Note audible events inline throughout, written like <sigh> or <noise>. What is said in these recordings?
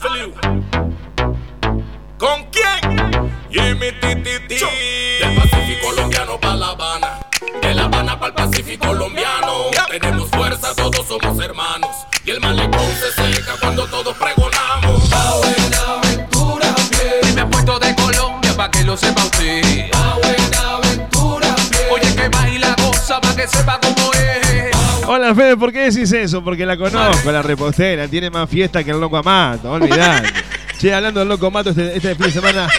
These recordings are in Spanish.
Feliu. ¿Con quién? Jimmy Titi Del Pacífico colombiano pa' La Habana. De La Habana para el Pacífico colombiano. Tenemos fuerza, todos somos hermanos. Y el malecón se seca cuando todos pregonamos. Pa' Buenaventura, bien. Y me puesto de Colombia pa' que lo sepa usted. Pa' Buenaventura, bien. Oye, que baila cosa pa' que sepa. Hola Fede, ¿por qué decís eso? Porque la conozco, la repostera, tiene más fiesta que el loco Amato, olvidate. <laughs> che, hablando del loco Amato, este, este fin de semana. <laughs>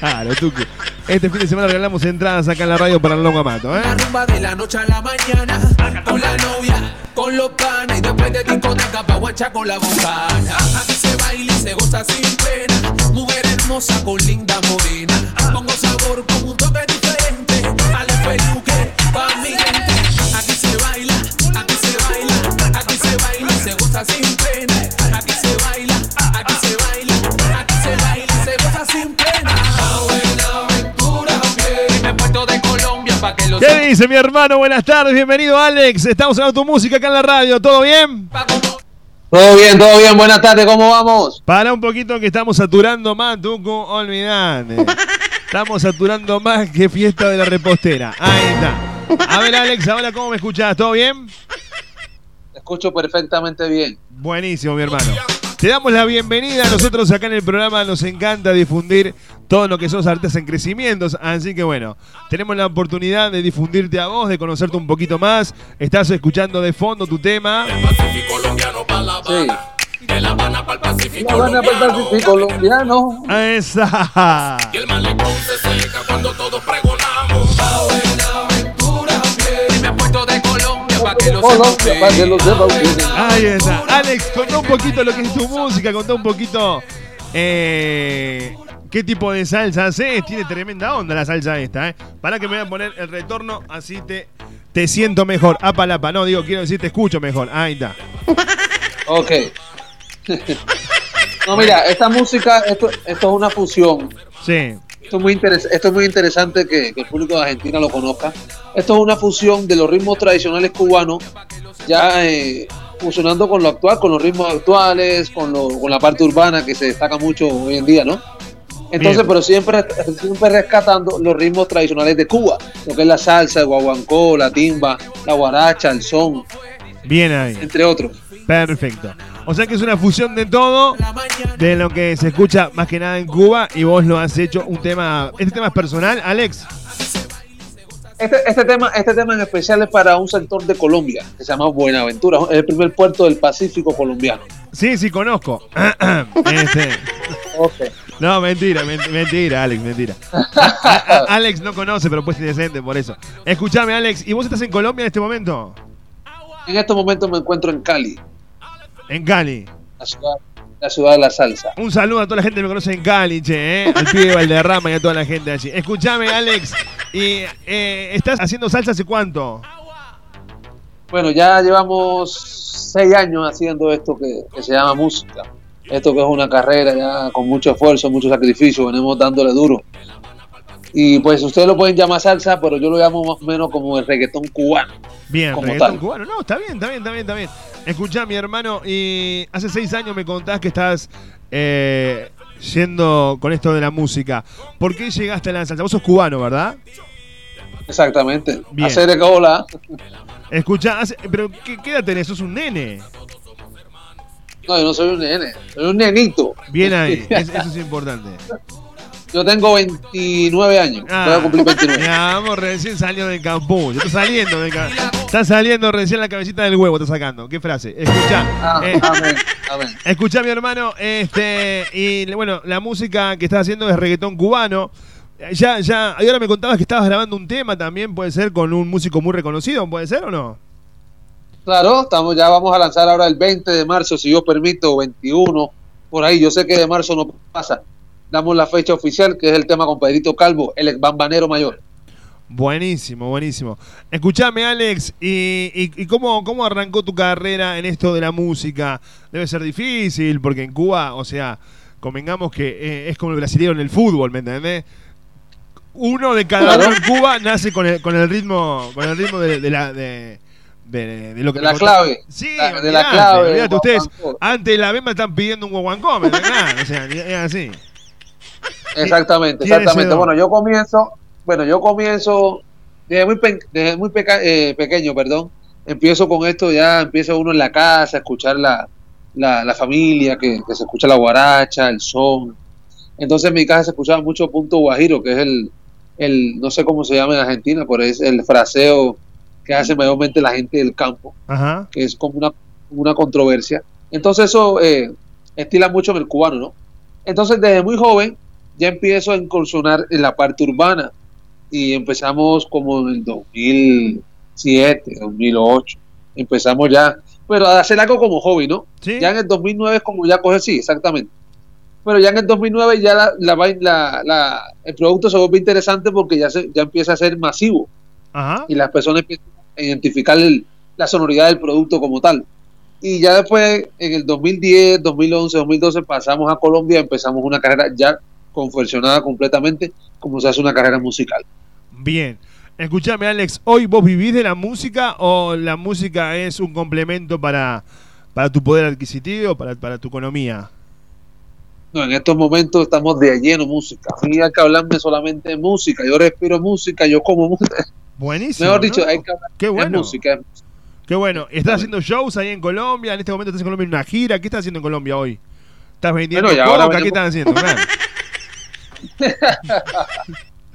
Claro, tú. que- Este fin de semana regalamos entradas acá en la radio para el loco Amato, ¿eh? La rumba de la noche a la mañana. Con la novia, con los panes. Y después de discoteca pa' guachar con la bocana. Aquí se baila y se goza sin pena. Mujer hermosa con linda morena. Pongo sabor con un pa' que lo ¿Qué dice mi hermano? Buenas tardes, bienvenido Alex. Estamos en tu música acá en la radio, ¿todo bien? Todo bien, todo bien. Buenas tardes, ¿cómo vamos? Para un poquito que estamos saturando más, Tucu, olvidate. Estamos saturando más que fiesta de la repostera. Ahí está. A ver, Alex, ahora cómo me escuchás, ¿todo bien? Te escucho perfectamente bien. Buenísimo, mi hermano. Te damos la bienvenida. Nosotros acá en el programa nos encanta difundir todo lo que sos artes en crecimientos. Así que bueno, tenemos la oportunidad de difundirte a vos, de conocerte un poquito más. Estás escuchando de fondo tu tema. Del Pacífico colombiano pa' La Habana. De La Habana para el Pacífico La Habana para el colombiano. Pacífico colombiano. Esa. Y el malecón se seca cuando todos pregonamos. Para que. Ahí está. Alex, contá un poquito lo que es tu música, contá un poquito eh, qué tipo de salsa haces. Tiene tremenda onda la salsa esta, ¿eh? Para que me voy a poner el retorno, así te, te siento mejor. Apalapa, no, digo, quiero decir, te escucho mejor. Ahí está. Ok. <laughs> no, mira, esta música, esto, esto es una fusión. Sí. Esto es muy, interes- esto es muy interesante que, que el público de Argentina lo conozca. Esto es una fusión de los ritmos tradicionales cubanos, ya eh, fusionando con lo actual, con los ritmos actuales, con, lo- con la parte urbana que se destaca mucho hoy en día, ¿no? Entonces, Bien. pero siempre, siempre rescatando los ritmos tradicionales de Cuba, lo que es la salsa, el guaguancó, la timba, la guaracha, el son, Bien ahí. entre otros. Perfecto. O sea que es una fusión de todo, de lo que se escucha más que nada en Cuba, y vos lo has hecho un tema. ¿Este tema es personal, Alex? Este, este tema, este tema en especial es para un sector de Colombia que se llama Buenaventura, es el primer puerto del Pacífico colombiano. Sí, sí, conozco. <clears throat> Este, No, mentira, men- mentira, Alex, mentira. <laughs> A- a- Alex no conoce, pero pues decente por eso. Escúchame, Alex, ¿y vos estás en Colombia en este momento? En estos momentos me encuentro en Cali, En Cali. la ciudad, la ciudad de la salsa. Un saludo a toda la gente que me conoce en Cali, che, ¿eh? Al pibe de Valderrama y a toda la gente allí. Escúchame, Alex, ¿y eh, estás haciendo salsa hace cuánto? Bueno, ya llevamos seis años haciendo esto que, que se llama música. Esto que es una carrera ya con mucho esfuerzo, mucho sacrificio, venimos dándole duro. Y pues ustedes lo pueden llamar salsa, pero yo lo llamo más o menos como el reggaetón cubano. Bien, Como reggaetón tal. cubano. No, está bien, está bien, está bien, está bien. Escuchá, mi hermano, y hace seis años me contás que estás eh, yendo con esto de la música. ¿Por qué llegaste a la salsa? Vos sos cubano, ¿verdad? Exactamente. Bien. Hacer. Escuchá, hace- pero ¿qué, qué edad tenés? Sos un nene. No, yo no soy un nene, soy un nenito. Bien ahí, <laughs> es- eso es importante. Yo tengo 29 años, Ah, voy a cumplir 29. Mi amor, recién salió del campus. Está saliendo del ca- Está saliendo recién la cabecita del huevo, está sacando. ¿Qué frase? Escuchá. Ah, eh, amén, amén. Escuchá, mi hermano, este, y bueno, la música que estás haciendo es reggaetón cubano. Ya, ya, ahora me contabas que estabas grabando un tema también, puede ser con un músico muy reconocido, ¿puede ser o no? Claro, estamos, ya vamos a lanzar ahora el 20 de marzo, si yo permito, 21, por ahí. Yo sé que de marzo no pasa. Damos la fecha oficial, que es el tema con Pedrito Calvo, el ex bambanero mayor. Buenísimo, buenísimo. Escuchame, Alex, ¿y, y- y cómo, cómo arrancó tu carrera en esto de la música? Debe ser difícil, porque en Cuba, o sea, convengamos que eh, es como el brasileño en el fútbol, ¿me entendés? Uno de cada uno en Cuba nace con el, con el ritmo, con el ritmo de, de la, de, de, de lo que De la clave. Sí, La- de la clave, ustedes de la bema están pidiendo un guaguancó, ¿me entendés? o sea, es así. <laughs> Exactamente, exactamente. Bueno, yo comienzo, bueno, yo comienzo desde muy, pe- desde muy peca- eh, pequeño, perdón. Empiezo con esto, ya empieza uno en la casa a escuchar la, la, la familia, que, que se escucha la guaracha, el son. Entonces en mi casa se escuchaba mucho punto guajiro, que es el, el, no sé cómo se llama en Argentina, pero es el fraseo que hace mayormente la gente del campo Ajá. que es como una, una controversia. Entonces eso eh, estila mucho en el cubano, ¿no? Entonces desde muy joven ya empiezo a incursionar en la parte urbana y empezamos como en el 2007, 2008, empezamos ya, pero a hacer algo como hobby, ¿no? Sí. Ya en el 2009 es como ya coge, sí, exactamente. Pero ya en el 2009 ya la, la, la- el producto se vuelve interesante porque ya, se, ya empieza a ser masivo Ajá. y las personas empiezan a identificar el- la sonoridad del producto como tal. Y ya después, en el 2010, 2011, 2012, pasamos a Colombia empezamos una carrera ya confeccionada completamente como se hace una carrera musical. Bien. Escúchame, Alex, ¿hoy vos vivís de la música o la música es un complemento para, para tu poder adquisitivo, para, para tu economía? No, en estos momentos estamos de lleno música. A mí hay que hablarme solamente de música. Yo respiro música, yo como música. Buenísimo. Mejor dicho, ¿no? hay que hablar Qué de bueno. música. es música. Qué bueno. ¿Estás haciendo shows ahí en Colombia? En este momento estás en Colombia en una gira. ¿Qué estás haciendo en Colombia hoy? ¿Estás vendiendo Bueno, y ahora coca? ¿Qué estás haciendo? <laughs>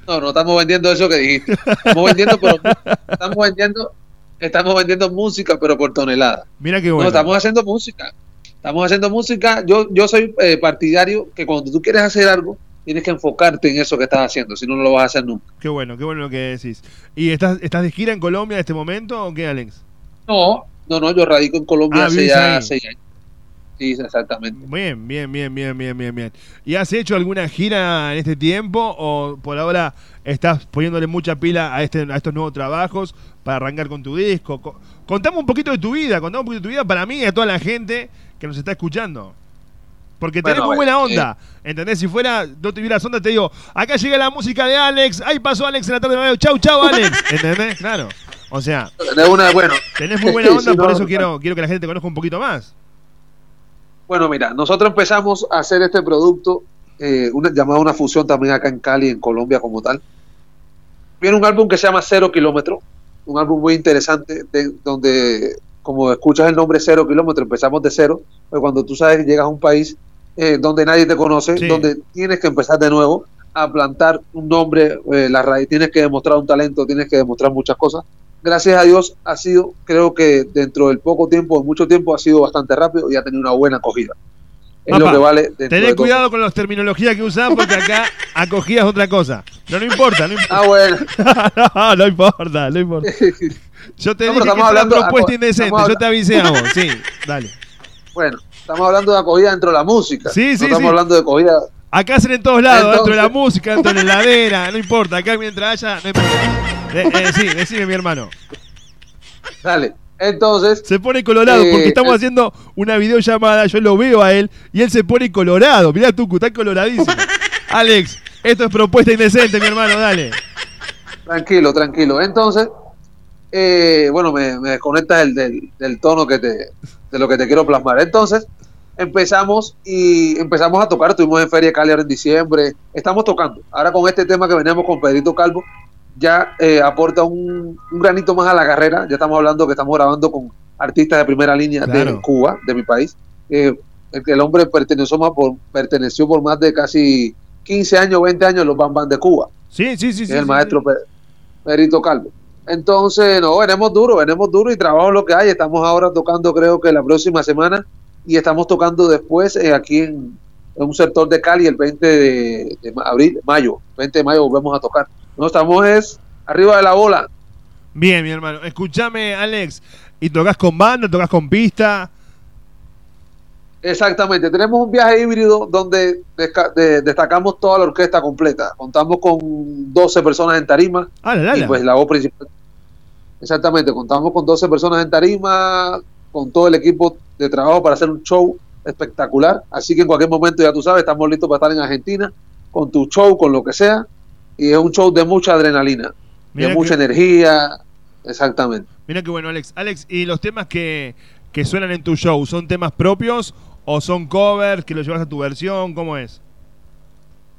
No, no estamos vendiendo eso que dijiste. Estamos vendiendo, pero estamos vendiendo, estamos vendiendo música, pero por tonelada. Mira qué No, bueno. estamos haciendo música. Estamos haciendo música. Yo, yo soy eh, partidario que cuando tú quieres hacer algo, tienes que enfocarte en eso que estás haciendo, si no, no lo vas a hacer nunca. Qué bueno, qué bueno lo que decís. ¿Y estás, estás de gira en Colombia en este momento o qué, Alex? No, no, no, yo radico en Colombia Ah, hace ya seis años. Sí, exactamente. Bien, bien, bien, bien, bien, bien, bien. ¿Y has hecho alguna gira en este tiempo o por ahora estás poniéndole mucha pila a, este, a estos nuevos trabajos para arrancar con tu disco? Co- Contame un poquito de tu vida, contame un poquito de tu vida para mí y a toda la gente que nos está escuchando. Porque tenés Bueno, muy buena onda. ¿Entendés? Si fuera, no tuvieras onda, te digo, acá llega la música de Alex, ahí pasó Alex en la tarde de radio, chau, chau, Alex. <laughs> ¿Entendés? Claro. O sea, una, bueno, tenés muy buena <laughs> onda, Sí, por no, eso no. quiero, quiero que la gente te conozca un poquito más. Bueno, mira, nosotros empezamos a hacer este producto, eh, una, llamado una fusión también acá en Cali, en Colombia como tal. Viene un álbum que se llama Cero Kilómetro, un álbum muy interesante, de- donde, como escuchas el nombre Cero Kilómetro, empezamos de cero, pero cuando tú sabes que llegas a un país eh, donde nadie te conoce, Sí. donde tienes que empezar de nuevo a plantar un nombre, eh, la raíz, tienes que demostrar un talento, tienes que demostrar muchas cosas. Gracias a Dios ha sido, creo que dentro del poco tiempo, mucho tiempo, ha sido bastante rápido y ha tenido una buena acogida. Es Papá, lo que vale. todo. cuidado con las terminologías que usás porque acá <laughs> acogida es otra cosa. Pero no importa, no importa. Ah, bueno. <laughs> no, no importa, no importa. Yo te No, dije que hablando- propuesta aco- indecente, yo te avisé a vos. Sí, <laughs> dale. Bueno, estamos hablando de acogida dentro de la música. Sí, no sí, estamos sí. hablando de acogida. Acá hacen en todos lados, dentro de la música, dentro de la heladera, no importa. Acá mientras haya, no importa. Eh, eh, sí, decime, mi hermano. Dale. Entonces, Se pone colorado Eh, porque estamos eh. haciendo una videollamada, yo lo veo a él y él se pone colorado. Mirá tú, está coloradísimo. <laughs> Alex, esto es propuesta indecente, mi hermano, dale. tranquilo, tranquilo. Entonces, eh, bueno, me, me desconectas del, del, del tono que te, de lo que te quiero plasmar. Entonces, empezamos y empezamos a tocar. Estuvimos en Feria Cali ahora en diciembre. Estamos tocando. Ahora con este tema que veníamos con Pedrito Calvo, ya eh, aporta un, un granito más a la carrera. Ya estamos hablando que estamos grabando con artistas de primera línea Claro. de Cuba, de mi país. Eh, el, hombre perteneció, más por, perteneció por más de casi 15 años, 20 años a los Bam Bam de Cuba Sí, sí, sí. sí, el sí, maestro Pe- Perito Calvo. Entonces, no, venimos duro, venimos duro y trabajo lo que hay. Estamos ahora tocando, creo que la próxima semana, y estamos tocando después eh, aquí en, en un sector de Cali el 20 de, de abril, mayo, 20 de mayo volvemos a tocar. No estamos es arriba de la bola. Bien, mi hermano. Escúchame, Alex. ¿Y tocas con banda, tocas con pista? Exactamente, tenemos un viaje híbrido donde de- destacamos toda la orquesta completa. Contamos con 12 personas en tarima, Ah, la, la, y pues la voz principal. Exactamente, contamos con 12 personas en tarima, con todo el equipo de trabajo para hacer un show espectacular. Así que en cualquier momento, ya tú sabes, estamos listos para estar en Argentina, con tu show, con lo que sea. Y es un show de mucha adrenalina, Mira de mucha energía. exactamente. Mira qué bueno, Alex. Alex, ¿y los temas que, que suenan en tu show son temas propios o son covers que lo llevas a tu versión? ¿Cómo es?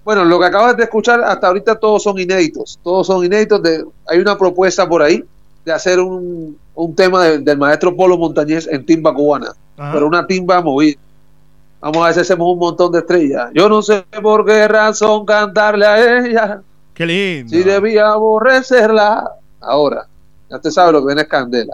Bueno, lo que acabas de escuchar hasta ahorita todos son inéditos. Todos son inéditos. De, hay una propuesta por ahí de hacer un, un tema de- del maestro Polo Montañez en timba cubana, Ajá. pero una timba movida. Vamos a ver si hacemos un montón de estrellas. Yo no sé por qué razón cantarle a ella, Qué lindo. si debía aborrecerla. Ahora, ya te sabes lo que viene es candela.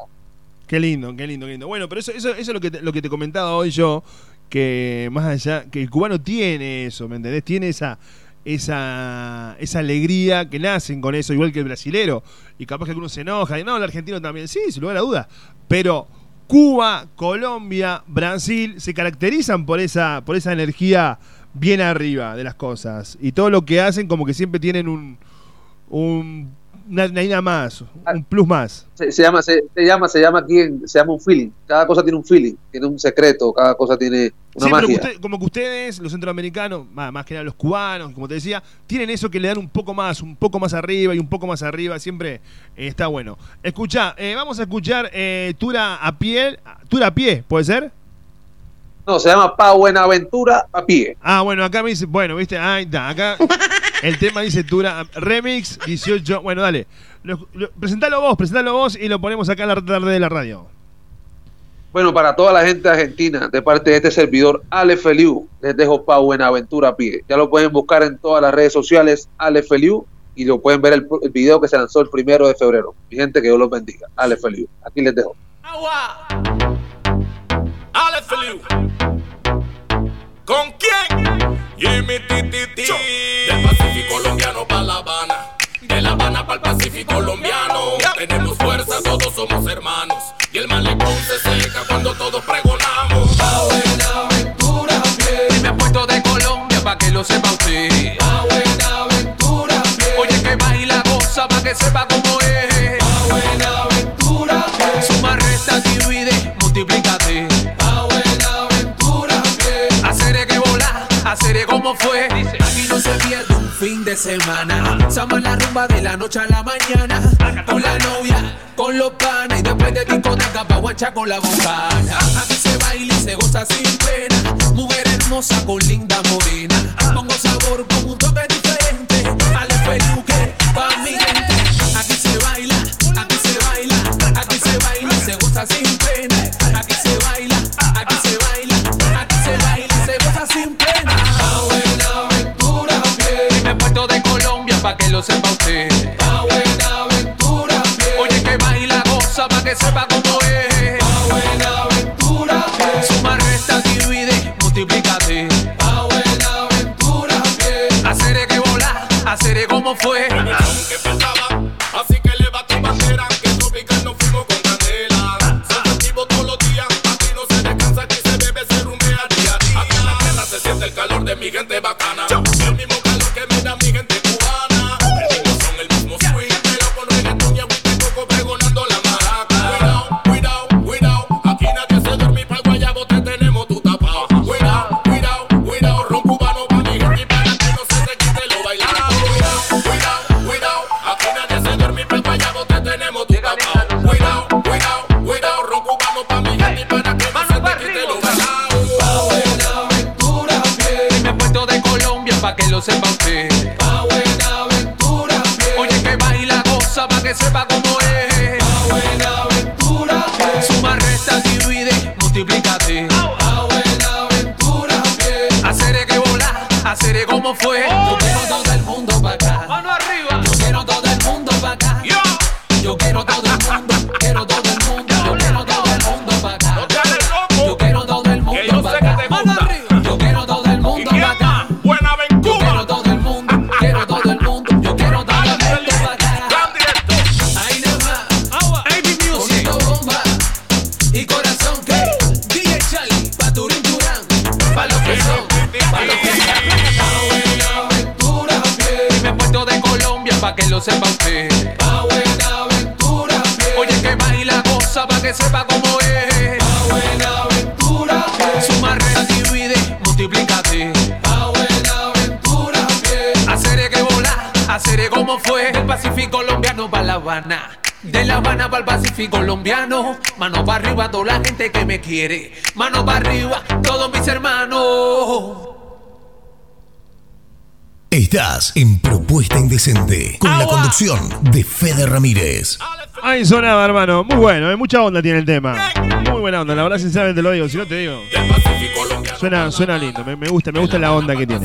Qué lindo, qué lindo, qué lindo. Bueno, pero eso, eso, eso es lo que, te, lo que te comentaba hoy yo, que más allá, que el cubano tiene eso, ¿me entendés? Tiene esa, esa, esa alegría que nacen con eso, igual que el brasilero. Y capaz que alguno se enoja, y no, el argentino también, sí, sin lugar a duda. Pero Cuba, Colombia, Brasil se caracterizan por esa, por esa energía bien arriba de las cosas. Y todo lo que hacen como que siempre tienen un, un una, una más, un plus más. Se, se llama, se, se llama, se llama aquí, se llama un feeling. Cada cosa tiene un feeling, tiene un secreto, cada cosa tiene una Sí, pero usted- como que ustedes, los centroamericanos, más, más que nada los cubanos, como te decía, tienen eso que le dan un poco más, un poco más arriba y un poco más arriba, siempre eh, está bueno. Escucha, vamos a escuchar eh, Tura a piel, Tura a pie, ¿puede ser? No, se llama Pa Buenaventura a pie. Ah, bueno, acá me dice, bueno, viste, ahí está, acá el tema dice Tura, remix 18, bueno, dale, lo- lo- presentalo vos, presentalo vos y lo ponemos acá en la tarde de la radio. Bueno, para toda la gente argentina, de parte de este servidor, Ale Feliu, les dejo Pa Buenaventura a pie. Ya lo pueden buscar en todas las redes sociales, Ale Feliu, y lo pueden ver el, el video que se lanzó el primero de febrero. Mi gente, que Dios los bendiga. Ale Feliu. Aquí les dejo. Ale Feliu. ¿Con quién? Jimmy Tititi. Del Pacífico colombiano para La Habana. De La Habana para el Pacífico colombiano. Tenemos fuerza, todos somos hermanos. Y el malecón se seca cuando todos pregonamos. Pa' Buenaventura a pie, Dime puesto de Colombia pa' que lo sepa usted. Pa' Buenaventura a pie, Oye que baila goza pa' que sepa cómo es. Semana. Sama la rumba de la noche a la mañana. Con la novia, con los panes. Y después de discoteca pa' guancha con la bocana. Aquí se baila y se goza sin pena. Mujer hermosa con linda morena. Mi gente bacana. Habana. De La Habana para el Pacífico colombiano. Mano para arriba toda la gente que me quiere. Mano para arriba todos mis hermanos. Estás en Propuesta Indecente con la conducción de Fede Ramírez. Ahí sonaba, hermano. Muy bueno, ¿eh? mucha onda tiene el tema. Muy buena onda, la verdad, sinceramente lo digo. Si no te digo, Del Pacífico colombiano. Suena, suena lindo. Me, me gusta, me gusta la onda que tiene.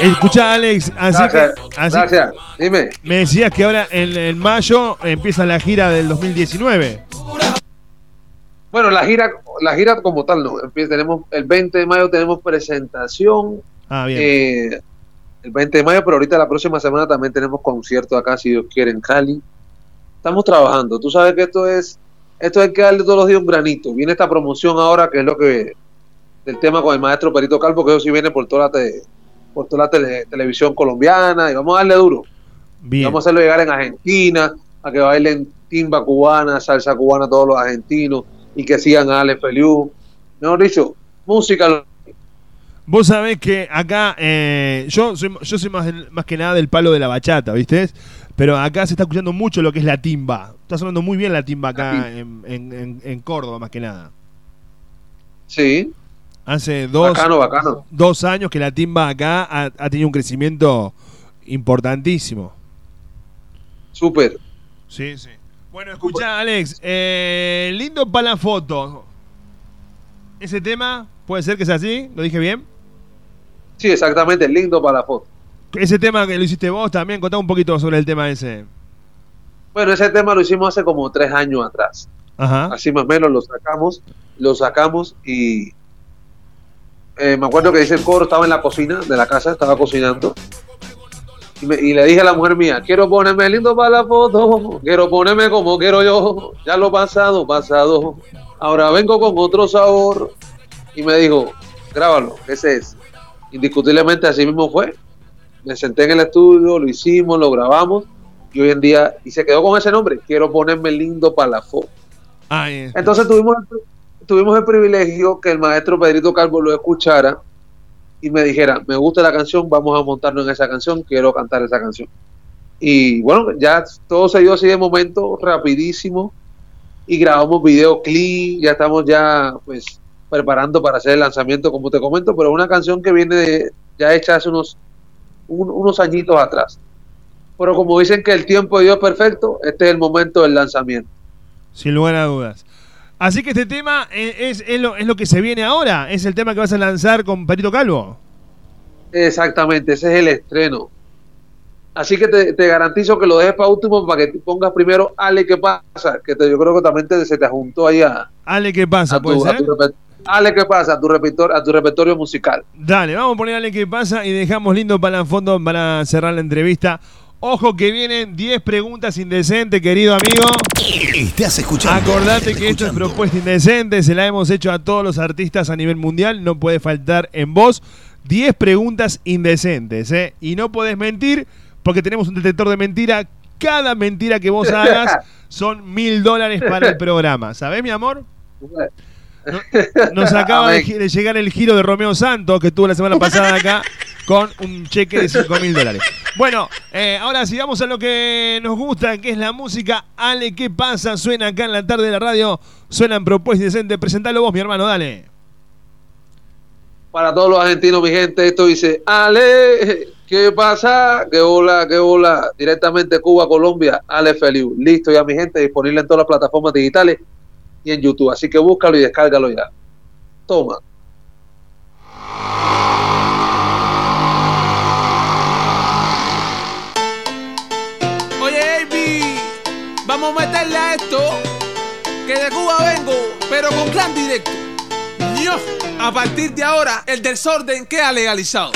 Escucha, Alex, así Gracias, que. así- gracias. Dime. me decías que ahora en, en mayo empieza la gira del 2019. Bueno, la gira, la gira como tal no. Tenemos el 20 de mayo tenemos presentación. Ah, bien. eh, el 20 de mayo, pero ahorita la próxima semana también tenemos concierto acá, si Dios quiere, en Cali. Estamos trabajando. Tú sabes que esto es, esto hay que darle todos los días un granito. Viene esta promoción ahora, que es lo que del tema con el maestro Perito Calvo, que eso sí viene por toda la, te- por toda la tele- televisión colombiana, y vamos a darle duro. bien. Vamos a hacerlo llegar en Argentina, a que bailen timba cubana, salsa cubana todos los argentinos y que sigan a Ale Feliu. Mejor dicho, música. Vos sabés que acá eh, yo soy, yo soy más, más que nada del palo de la bachata, ¿viste? Pero acá se está escuchando mucho lo que es la timba. Está sonando muy bien la timba acá en, en- en- en Córdoba, más que nada. Sí, Hace dos, bacano, bacano. dos años que la timba acá ha, ha tenido un crecimiento importantísimo. Súper. Sí, sí. Bueno, escuchá, Alex, eh, lindo para la foto. ¿Ese tema puede ser que sea así? ¿Lo dije bien? Sí, exactamente, lindo para la foto. Ese tema que lo hiciste vos también, contá un poquito sobre el tema ese. Bueno, ese tema lo hicimos hace como tres años atrás. Ajá. Así más o menos lo sacamos, lo sacamos y eh, me acuerdo que dice el coro, estaba en la cocina de la casa, estaba cocinando. Y, me- y le dije a la mujer mía, quiero ponerme lindo para la foto, quiero ponerme como quiero yo, ya lo pasado, pasado, ahora vengo con otro sabor. Y me dijo, grábalo, ese es. Indiscutiblemente así mismo fue. Me senté en el estudio, lo hicimos, lo grabamos y hoy en día, y se quedó con ese nombre, quiero ponerme lindo para la foto. Entonces tuvimos, tuvimos el privilegio que el maestro Pedrito Calvo lo escuchara y me dijera, me gusta la canción, vamos a montarnos en esa canción, quiero cantar esa canción. Y bueno, ya todo se dio así de momento, rapidísimo, y grabamos videoclip, ya estamos ya pues preparando para hacer el lanzamiento, como te comento, pero una canción que viene de- ya hecha hace unos, un- unos añitos atrás. Pero como dicen que el tiempo de Dios es perfecto, este es el momento del lanzamiento. Sin lugar a dudas. Así que este tema eh, es, es lo, es lo que se viene ahora. Es el tema que vas a lanzar con Perito Calvo. Exactamente, ese es el estreno. Así que te, te garantizo que lo dejes para último para que pongas primero Ale, ¿qué pasa? Que te- yo creo que también te- se te juntó ahí a, Ale, ¿qué pasa? a ¿Puede tu, a ser? tu reper- Ale, ¿qué pasa? A tu, repertorio, a tu repertorio musical. Dale, vamos a poner Ale, ¿qué pasa? Y dejamos lindo para el fondo para cerrar la entrevista. Ojo que vienen 10 preguntas indecentes, querido amigo. Estás escuchando. Acordate estás que esto es escuchando. propuesta indecente, se la hemos hecho a todos los artistas a nivel mundial, no puede faltar en vos 10 preguntas indecentes, ¿eh? Y no podés mentir porque tenemos un detector de mentira. Cada mentira que vos hagas <laughs> son mil dólares para el programa. ¿Sabés, mi amor? Nos acaba de, de llegar el giro de Romeo Santos, que estuvo la semana pasada acá, con un cheque de 5 mil dólares. <laughs> Bueno, eh, ahora sigamos a lo que nos gusta, que es la música. Ale, ¿qué pasa? Suena acá en la tarde de la radio, suena en Propuesta Decente. Presentalo vos, mi hermano, dale. Para todos los argentinos, mi gente, esto dice, Ale, ¿qué pasa? ¿Qué hola, qué hola? Directamente Cuba, Colombia, Ale Feliu. Listo ya, mi gente, disponible en todas las plataformas digitales y en YouTube. Así que búscalo y descárgalo ya. Toma. Pero con clan directo. A partir de ahora, el desorden queda legalizado.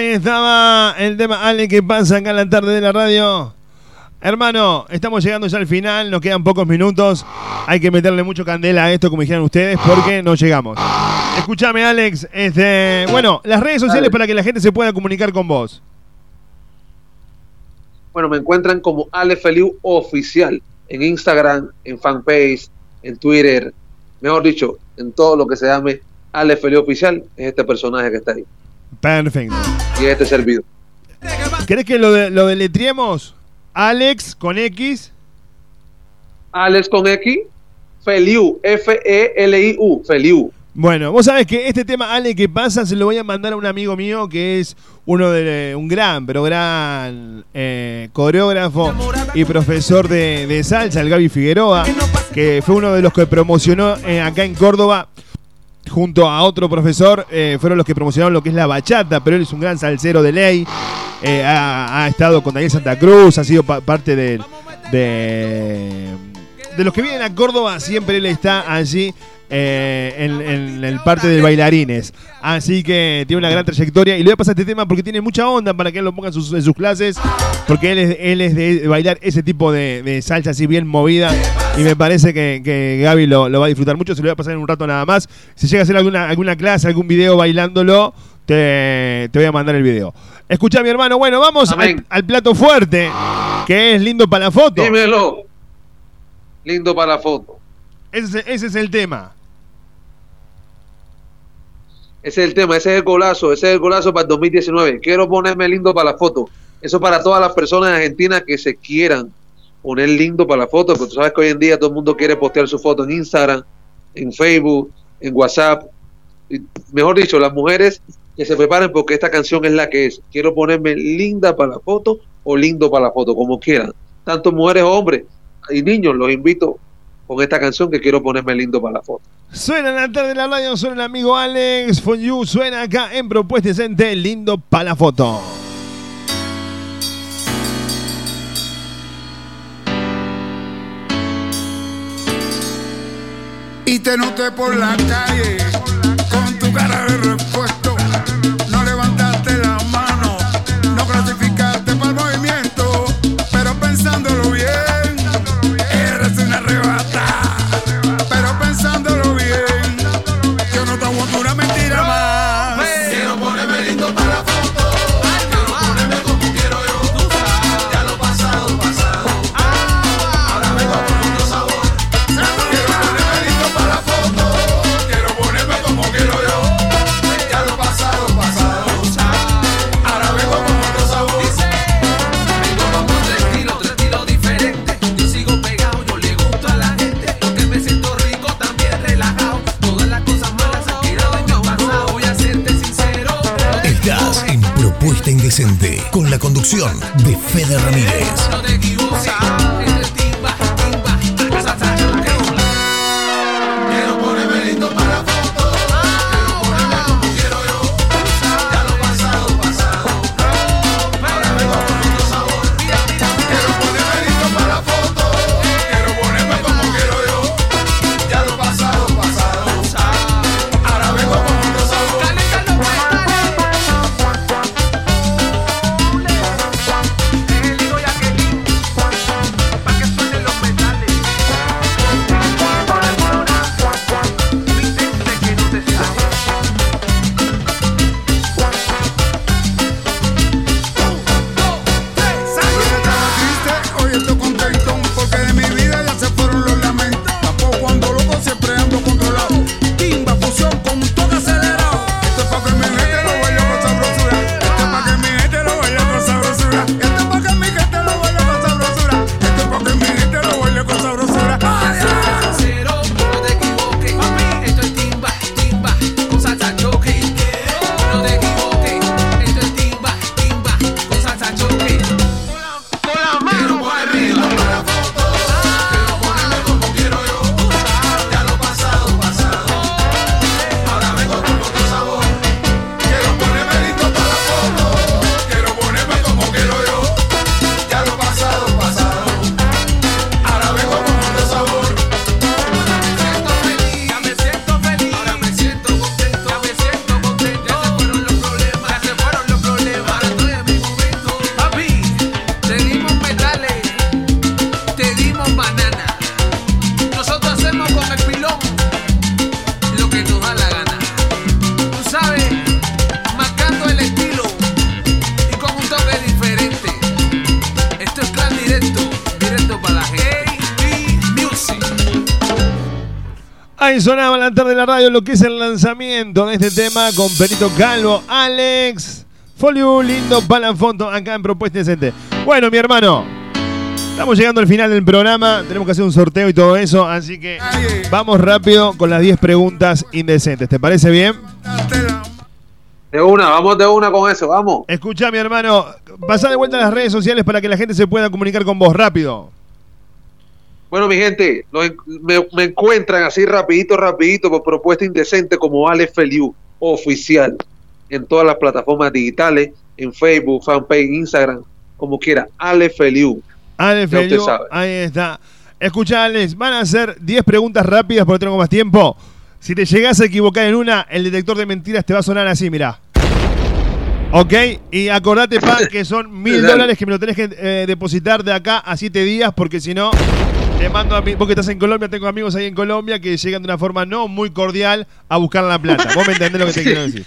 Ahí estaba el tema Ale, ¿qué pasa acá en la tarde de la radio? Hermano, estamos llegando ya al final, nos quedan pocos minutos. Hay que meterle mucho candela a esto, como dijeron ustedes, porque no llegamos. Escúchame, Alex. Este, bueno, las redes sociales para que la gente se pueda comunicar con vos. Bueno, me encuentran como Ale Feliu Oficial en Instagram, en fanpage, en Twitter, mejor dicho, en todo lo que se llame Ale Feliu Oficial, es este personaje que está ahí Perfecto. y es este servidor. ¿Querés que lo, de, lo deletriemos? Alex con X. Alex con X, Feliu, F-E-L-I-U, Feliu. Bueno, vos sabés que este tema, Ale, ¿qué pasa? Se lo voy a mandar a un amigo mío que es uno de un gran, pero gran eh, coreógrafo y profesor de, de salsa, el Gaby Figueroa, que fue uno de los que promocionó eh, acá en Córdoba junto a otro profesor, eh, fueron los que promocionaron lo que es la bachata, pero él es un gran salsero de ley, eh, ha, estado con Daniel Santa Cruz, ha sido pa- parte de, de, de los que vienen a Córdoba, siempre él está allí eh, en, en el parte de bailarines. Así que tiene una gran trayectoria. Y le voy a pasar este tema porque tiene mucha onda para que él lo ponga en sus, en sus clases. Porque él es, él es de bailar ese tipo de, de salsa así bien movida. Y me parece que, que Gaby lo, lo va a disfrutar mucho. Se lo voy a pasar en un rato nada más. Si llega a hacer alguna, alguna clase, algún video bailándolo, te, te voy a mandar el video. Escucha, mi hermano. Bueno, vamos al plato fuerte. Que es lindo para la foto. Dímelo. Lindo para la foto. Ese, ese es el tema. Ese es el tema, ese es el golazo, ese es el golazo para el 2019. Quiero ponerme lindo para la foto. Eso para todas las personas argentinas que se quieran poner lindo para la foto, porque tú sabes que hoy en día todo el mundo quiere postear su foto en Instagram, en Facebook, en WhatsApp. Mejor dicho, las mujeres que se preparen porque esta canción es la que es. Quiero ponerme linda para la foto o lindo para la foto, como quieran. Tanto mujeres hombres y niños, los invito con esta canción que quiero ponerme lindo para la foto. Suena en la tarde de la radio, suena el amigo Alex Fonyu, suena acá en Propuesta Decente, lindo para la foto. y te noté por la calle con tu cara de repuesto. De Fede Ramírez. Sonaba la tarde de la radio lo que es el lanzamiento de este tema con Perito Calvo, Alex, Folio, lindo Palafonto, acá en Propuesta Decente. Bueno, mi hermano, estamos llegando al final del programa, tenemos que hacer un sorteo y todo eso, así que vamos rápido con las 10 preguntas indecentes. ¿Te parece bien? De una, vamos de una con eso, vamos. Escucha, mi hermano, pasá de vuelta a las redes sociales para que la gente se pueda comunicar con vos rápido. Bueno, mi gente, lo me, me encuentran así rapidito, rapidito por propuesta indecente como Alex Feliu oficial en todas las plataformas digitales, en Facebook, fanpage, Instagram, como quiera, Alex Feliu. Ale Feliu, ahí está. Escucha, Alex, van a hacer 10 preguntas rápidas porque tengo más tiempo. Si te llegas a equivocar en una, el detector de mentiras te va a sonar así, mirá. ¿Ok? Y acordate, pa, <laughs> que son mil dólares que me lo tenés que eh, depositar de acá a 7 días porque si no, te mando a mí. Vos que estás en Colombia, tengo amigos ahí en Colombia que llegan de una forma no muy cordial a buscar la plata. Vos me entendés lo que te quiero decir.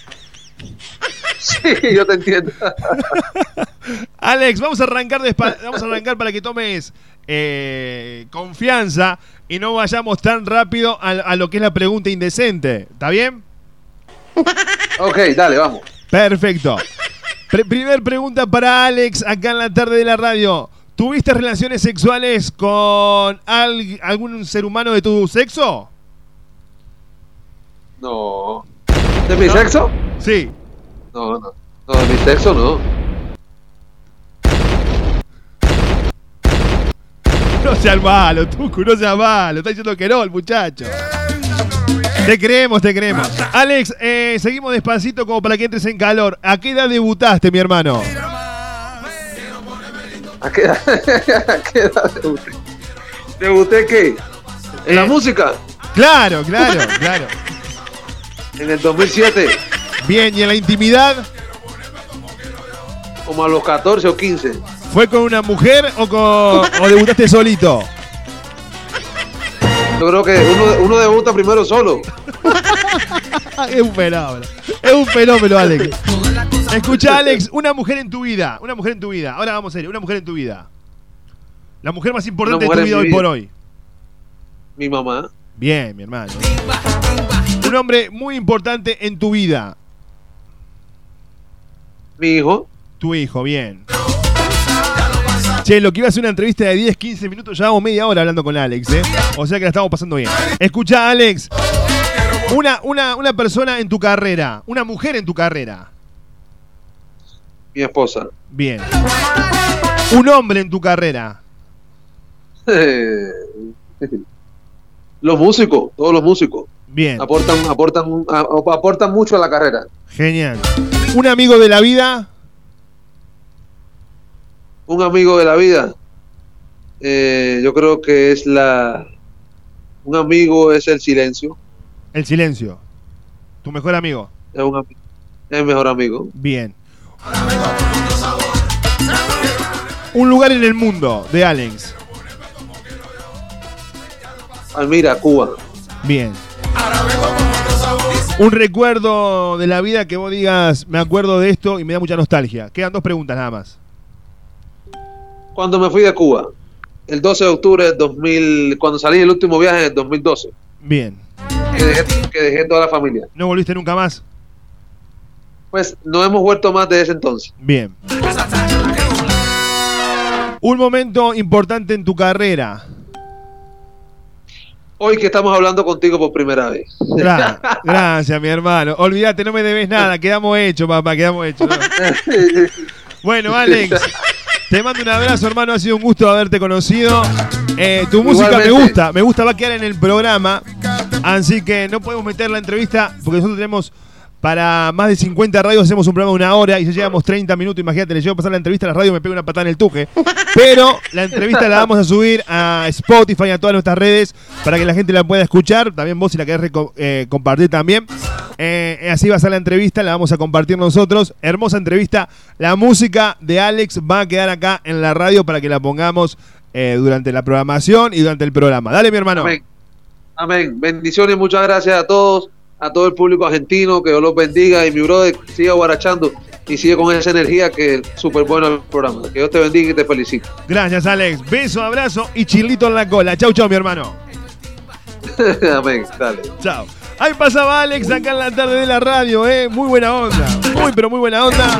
Sí, yo te entiendo. <laughs> Alex, vamos a arrancar vamos a arrancar para que tomes eh, confianza y no vayamos tan rápido a, a lo que es la pregunta indecente. ¿Está bien? ok, dale, vamos. Perfecto. Pre- primer pregunta para Alex acá en la tarde de la radio. ¿Tuviste relaciones sexuales con al- algún ser humano de tu sexo? No. ¿De mi sexo? Sí. No, no. No, de mi sexo no. No seas malo, Tucu, no seas malo. Está diciendo que no el muchacho. Te creemos, te creemos. Alex, eh, seguimos despacito como para que entres en calor. ¿A qué edad debutaste, mi hermano? ¿A qué edad, <laughs> a qué edad debuté? ¿Debuté qué? ¿En la Eh. música? Claro, claro, <laughs> claro. En el 2007, Bien, ¿y en la intimidad? como a los 14 o 15. ¿Fue con una mujer o, con, o debutaste solito? Yo creo que uno, uno debuta primero solo. es un fenómeno. Es un fenómeno, Alex. Escucha, Alex, una mujer en tu vida. Una mujer en tu vida. Ahora vamos a ir, una mujer en tu vida. La mujer más importante de tu vida hoy vida. por hoy. Mi mamá, Bien, mi hermano. Un hombre muy importante en tu vida. mi hijo. Tu hijo, bien. Che, lo que iba a ser una entrevista de 10, 15 minutos, llevamos media hora hablando con Alex, ¿eh? O sea que la estamos pasando bien. Escucha, Alex. Una, una, una persona en tu carrera, una mujer en tu carrera. mi esposa. Bien. Un hombre en tu carrera. <laughs> Los músicos, todos los músicos, Bien. aportan, aportan, aportan mucho a la carrera. Genial. Un amigo de la vida. Un amigo de la vida, eh, yo creo que es la... Un amigo es el silencio, El silencio. Tu mejor amigo. es, un, es el mejor amigo. Bien. Un lugar en el mundo de Alex. Almira, Cuba. Bien. Un recuerdo de la vida que vos digas, me acuerdo de esto y me da mucha nostalgia. Quedan dos preguntas nada más. Cuando me fui de Cuba, el 12 de octubre del 2000, cuando salí el último viaje en el 2012, Bien. que dejé, que dejé toda la familia. ¿No volviste nunca más? Pues no hemos vuelto más de ese entonces. Bien. Un momento importante en tu carrera. Hoy que estamos hablando contigo por primera vez. Gra- <laughs> gracias, mi hermano. Olvídate, no me debes nada. Quedamos hechos, papá, quedamos hechos. ¿no? <laughs> Bueno, Alex, <laughs> te mando un abrazo, hermano. Ha sido un gusto haberte conocido. Eh, tu música me gusta, me gusta, va a quedar en el programa. Así que no podemos meter la entrevista porque nosotros tenemos para más de 50 radios, hacemos un programa de una hora y ya llevamos 30 minutos. Imagínate, le llevo a pasar la entrevista a la radio, me pega una patada en el tuje. Pero la entrevista la vamos a subir a Spotify, a todas nuestras redes, para que la gente la pueda escuchar. También vos, si la querés eh, compartir también. Eh, así va a ser la entrevista, la vamos a compartir nosotros. Hermosa entrevista. La música de Alex va a quedar acá en la radio para que la pongamos eh, durante la programación y durante el programa. Dale, mi hermano. Amén. Amén. Bendiciones, muchas gracias a todos, a todo el público argentino, que Dios los bendiga y mi brother siga guarachando y sigue con esa energía que es súper bueno el programa. Que Dios te bendiga y te felicito. Gracias, Alex. Beso, abrazo y chilito en la cola. Chau, chau, mi hermano. <laughs> Amén, dale. Chao. Ahí pasaba Alex acá en la tarde de la radio, ¿eh? Muy buena onda. Muy, pero muy buena onda.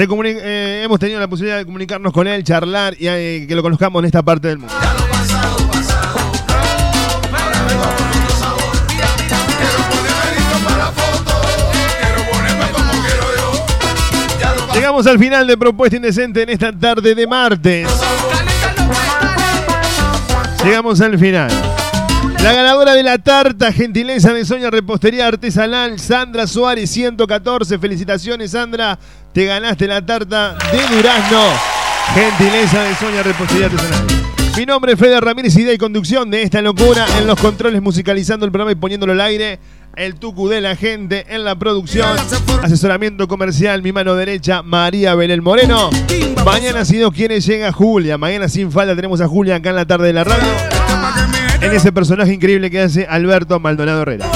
Eh, hemos tenido la posibilidad de comunicarnos con él, charlar y eh, que lo conozcamos en esta parte del mundo. Llegamos al final de Propuesta Indecente en esta tarde de martes. Llegamos al final. La ganadora de la tarta, gentileza de Soña Repostería Artesanal, Sandra Suárez 114. Felicitaciones, Sandra. Te ganaste la tarta de Durazno. Gentileza de Soña Repostería Artesanal. Mi nombre es Fede Ramírez, y conducción de esta locura en los controles, musicalizando el programa y poniéndolo al aire. El tucu de la gente en la producción. Asesoramiento comercial, mi mano derecha, María Belén Moreno. Mañana, si Dios quiere, llega Julia. Mañana, sin falta, tenemos a Julia acá en la tarde de la radio. En ese personaje increíble que hace Alberto Maldonado Herrera.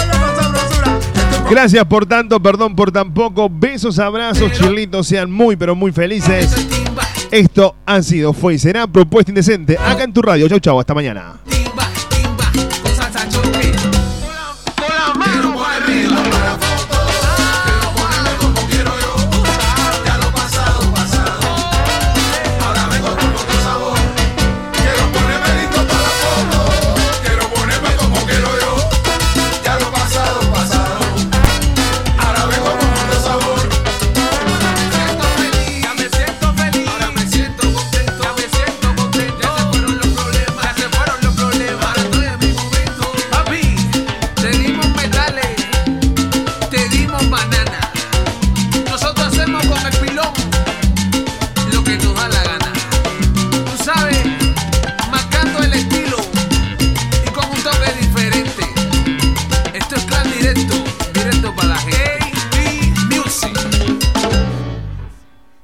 Gracias por tanto, perdón por tan poco. Besos, abrazos, chilitos, sean muy, pero muy felices. Esto ha sido, fue y será Propuesta Indecente acá en tu radio. Chau, chau, hasta mañana.